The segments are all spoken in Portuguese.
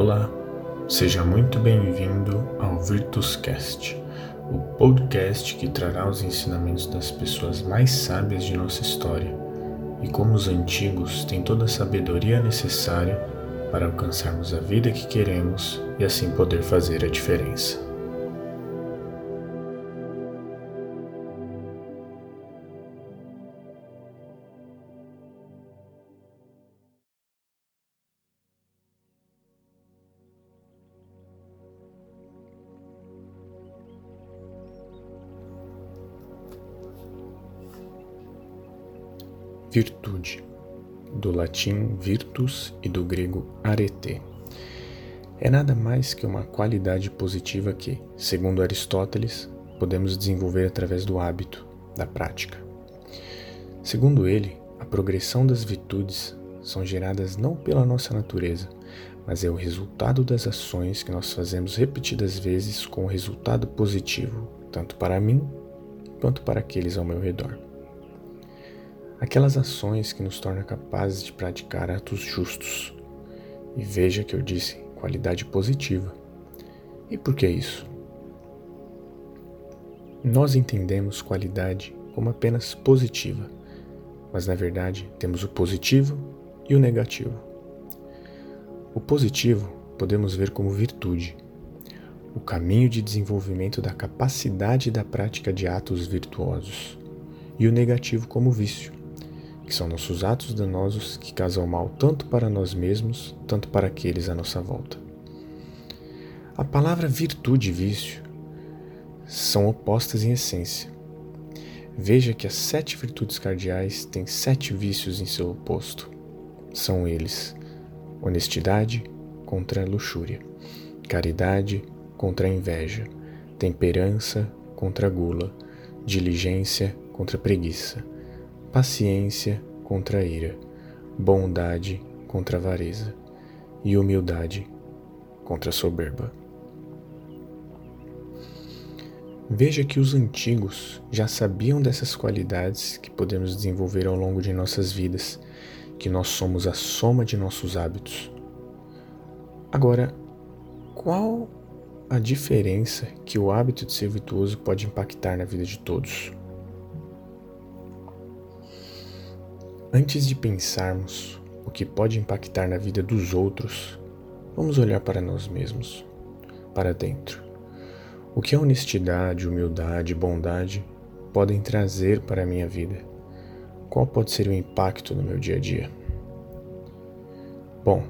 Olá, seja muito bem-vindo ao Virtuscast, o podcast que trará os ensinamentos das pessoas mais sábias de nossa história e como os antigos têm toda a sabedoria necessária para alcançarmos a vida que queremos e assim poder fazer a diferença. Virtude, do latim virtus e do grego arete. É nada mais que uma qualidade positiva que, segundo Aristóteles, podemos desenvolver através do hábito, da prática. Segundo ele, a progressão das virtudes são geradas não pela nossa natureza, mas é o resultado das ações que nós fazemos repetidas vezes com resultado positivo, tanto para mim quanto para aqueles ao meu redor aquelas ações que nos tornam capazes de praticar atos justos. E veja que eu disse qualidade positiva. E por que isso? Nós entendemos qualidade como apenas positiva, mas na verdade temos o positivo e o negativo. O positivo podemos ver como virtude, o caminho de desenvolvimento da capacidade da prática de atos virtuosos, e o negativo como vício, que são nossos atos danosos que causam mal tanto para nós mesmos, tanto para aqueles à nossa volta. A palavra virtude e vício são opostas em essência. Veja que as sete virtudes cardeais têm sete vícios em seu oposto. São eles: honestidade contra luxúria, caridade contra inveja, temperança contra gula, diligência contra preguiça, paciência contra a ira, bondade contra a avareza e humildade contra a soberba. Veja que os antigos já sabiam dessas qualidades que podemos desenvolver ao longo de nossas vidas, que nós somos a soma de nossos hábitos. Agora, qual a diferença que o hábito de ser virtuoso pode impactar na vida de todos? Antes de pensarmos o que pode impactar na vida dos outros, vamos olhar para nós mesmos, para dentro. O que a honestidade, humildade bondade podem trazer para a minha vida? Qual pode ser o impacto no meu dia a dia? Bom,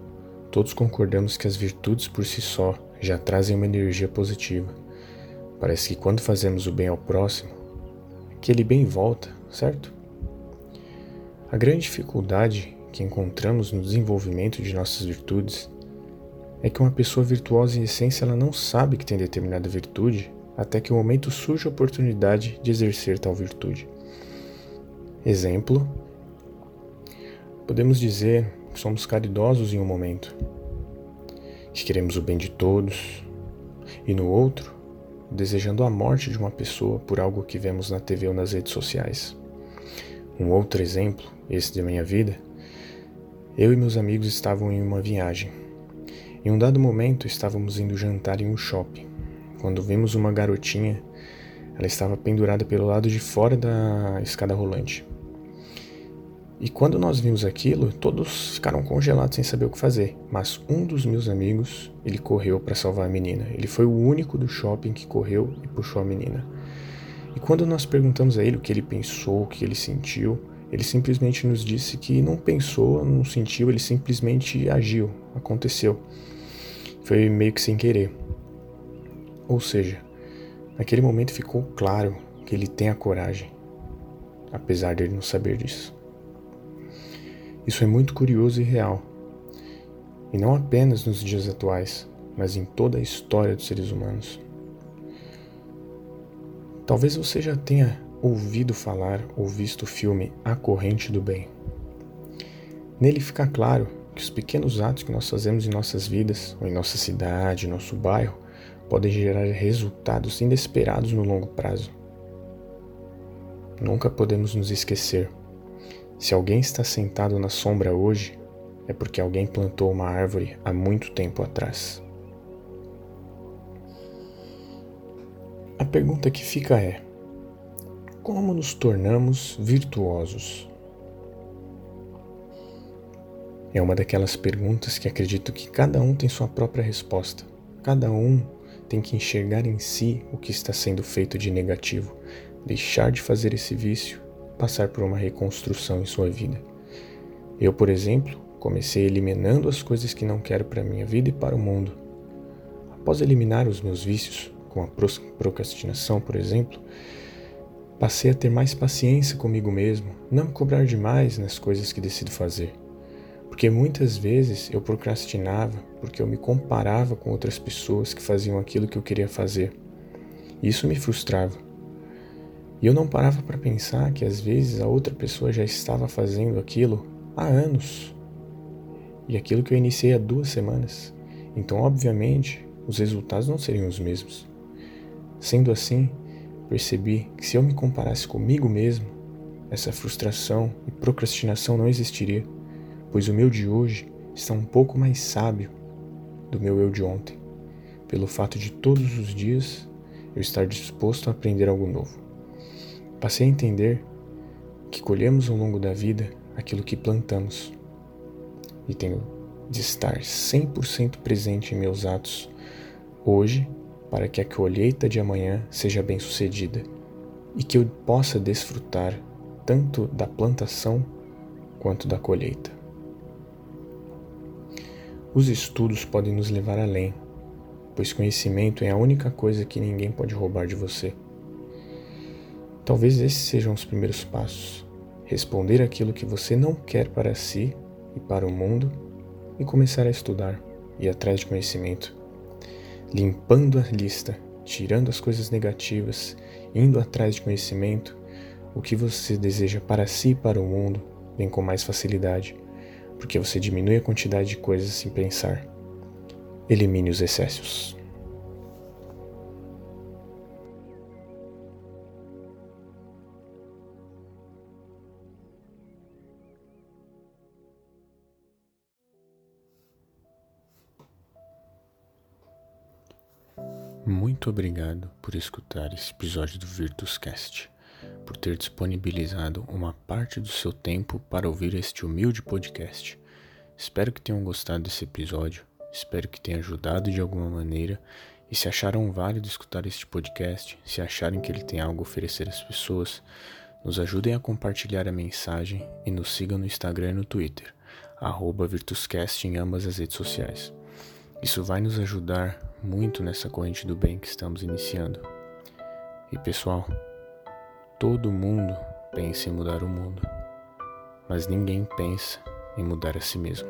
todos concordamos que as virtudes por si só já trazem uma energia positiva. Parece que quando fazemos o bem ao próximo, aquele bem volta, certo? A grande dificuldade que encontramos no desenvolvimento de nossas virtudes é que uma pessoa virtuosa em essência ela não sabe que tem determinada virtude até que o momento surge a oportunidade de exercer tal virtude. Exemplo: podemos dizer que somos caridosos em um momento, que queremos o bem de todos, e no outro, desejando a morte de uma pessoa por algo que vemos na TV ou nas redes sociais. Um outro exemplo, esse da minha vida, eu e meus amigos estavam em uma viagem. Em um dado momento, estávamos indo jantar em um shopping, quando vimos uma garotinha. Ela estava pendurada pelo lado de fora da escada rolante. E quando nós vimos aquilo, todos ficaram congelados sem saber o que fazer. Mas um dos meus amigos, ele correu para salvar a menina. Ele foi o único do shopping que correu e puxou a menina. E quando nós perguntamos a ele o que ele pensou, o que ele sentiu, ele simplesmente nos disse que não pensou, não sentiu, ele simplesmente agiu, aconteceu. Foi meio que sem querer. Ou seja, naquele momento ficou claro que ele tem a coragem, apesar de ele não saber disso. Isso é muito curioso e real. E não apenas nos dias atuais, mas em toda a história dos seres humanos. Talvez você já tenha ouvido falar ou visto o filme A Corrente do Bem. Nele fica claro que os pequenos atos que nós fazemos em nossas vidas, ou em nossa cidade, nosso bairro, podem gerar resultados inesperados no longo prazo. Nunca podemos nos esquecer. Se alguém está sentado na sombra hoje, é porque alguém plantou uma árvore há muito tempo atrás. A pergunta que fica é: como nos tornamos virtuosos? É uma daquelas perguntas que acredito que cada um tem sua própria resposta. Cada um tem que enxergar em si o que está sendo feito de negativo, deixar de fazer esse vício, passar por uma reconstrução em sua vida. Eu, por exemplo, comecei eliminando as coisas que não quero para minha vida e para o mundo. Após eliminar os meus vícios, com a procrastinação, por exemplo, passei a ter mais paciência comigo mesmo, não me cobrar demais nas coisas que decido fazer. Porque muitas vezes eu procrastinava porque eu me comparava com outras pessoas que faziam aquilo que eu queria fazer. E isso me frustrava. E eu não parava para pensar que às vezes a outra pessoa já estava fazendo aquilo há anos. E aquilo que eu iniciei há duas semanas. Então, obviamente, os resultados não seriam os mesmos. Sendo assim, percebi que se eu me comparasse comigo mesmo, essa frustração e procrastinação não existiria pois o meu de hoje está um pouco mais sábio do meu eu de ontem, pelo fato de todos os dias eu estar disposto a aprender algo novo. Passei a entender que colhemos ao longo da vida aquilo que plantamos e tenho de estar 100% presente em meus atos hoje para que a colheita de amanhã seja bem-sucedida e que eu possa desfrutar tanto da plantação quanto da colheita. Os estudos podem nos levar além, pois conhecimento é a única coisa que ninguém pode roubar de você. Talvez esses sejam os primeiros passos: responder aquilo que você não quer para si e para o mundo e começar a estudar e atrás de conhecimento, limpando a lista, tirando as coisas negativas, indo atrás de conhecimento, o que você deseja para si e para o mundo vem com mais facilidade porque você diminui a quantidade de coisas sem pensar. Elimine os excessos. Muito obrigado por escutar esse episódio do Virtuscast por ter disponibilizado uma parte do seu tempo para ouvir este humilde podcast. Espero que tenham gostado desse episódio, espero que tenha ajudado de alguma maneira. E se acharam válido escutar este podcast, se acharem que ele tem algo a oferecer às pessoas, nos ajudem a compartilhar a mensagem e nos sigam no Instagram e no Twitter, Virtuscast em ambas as redes sociais. Isso vai nos ajudar muito nessa corrente do bem que estamos iniciando. E pessoal, Todo mundo pensa em mudar o mundo, mas ninguém pensa em mudar a si mesmo.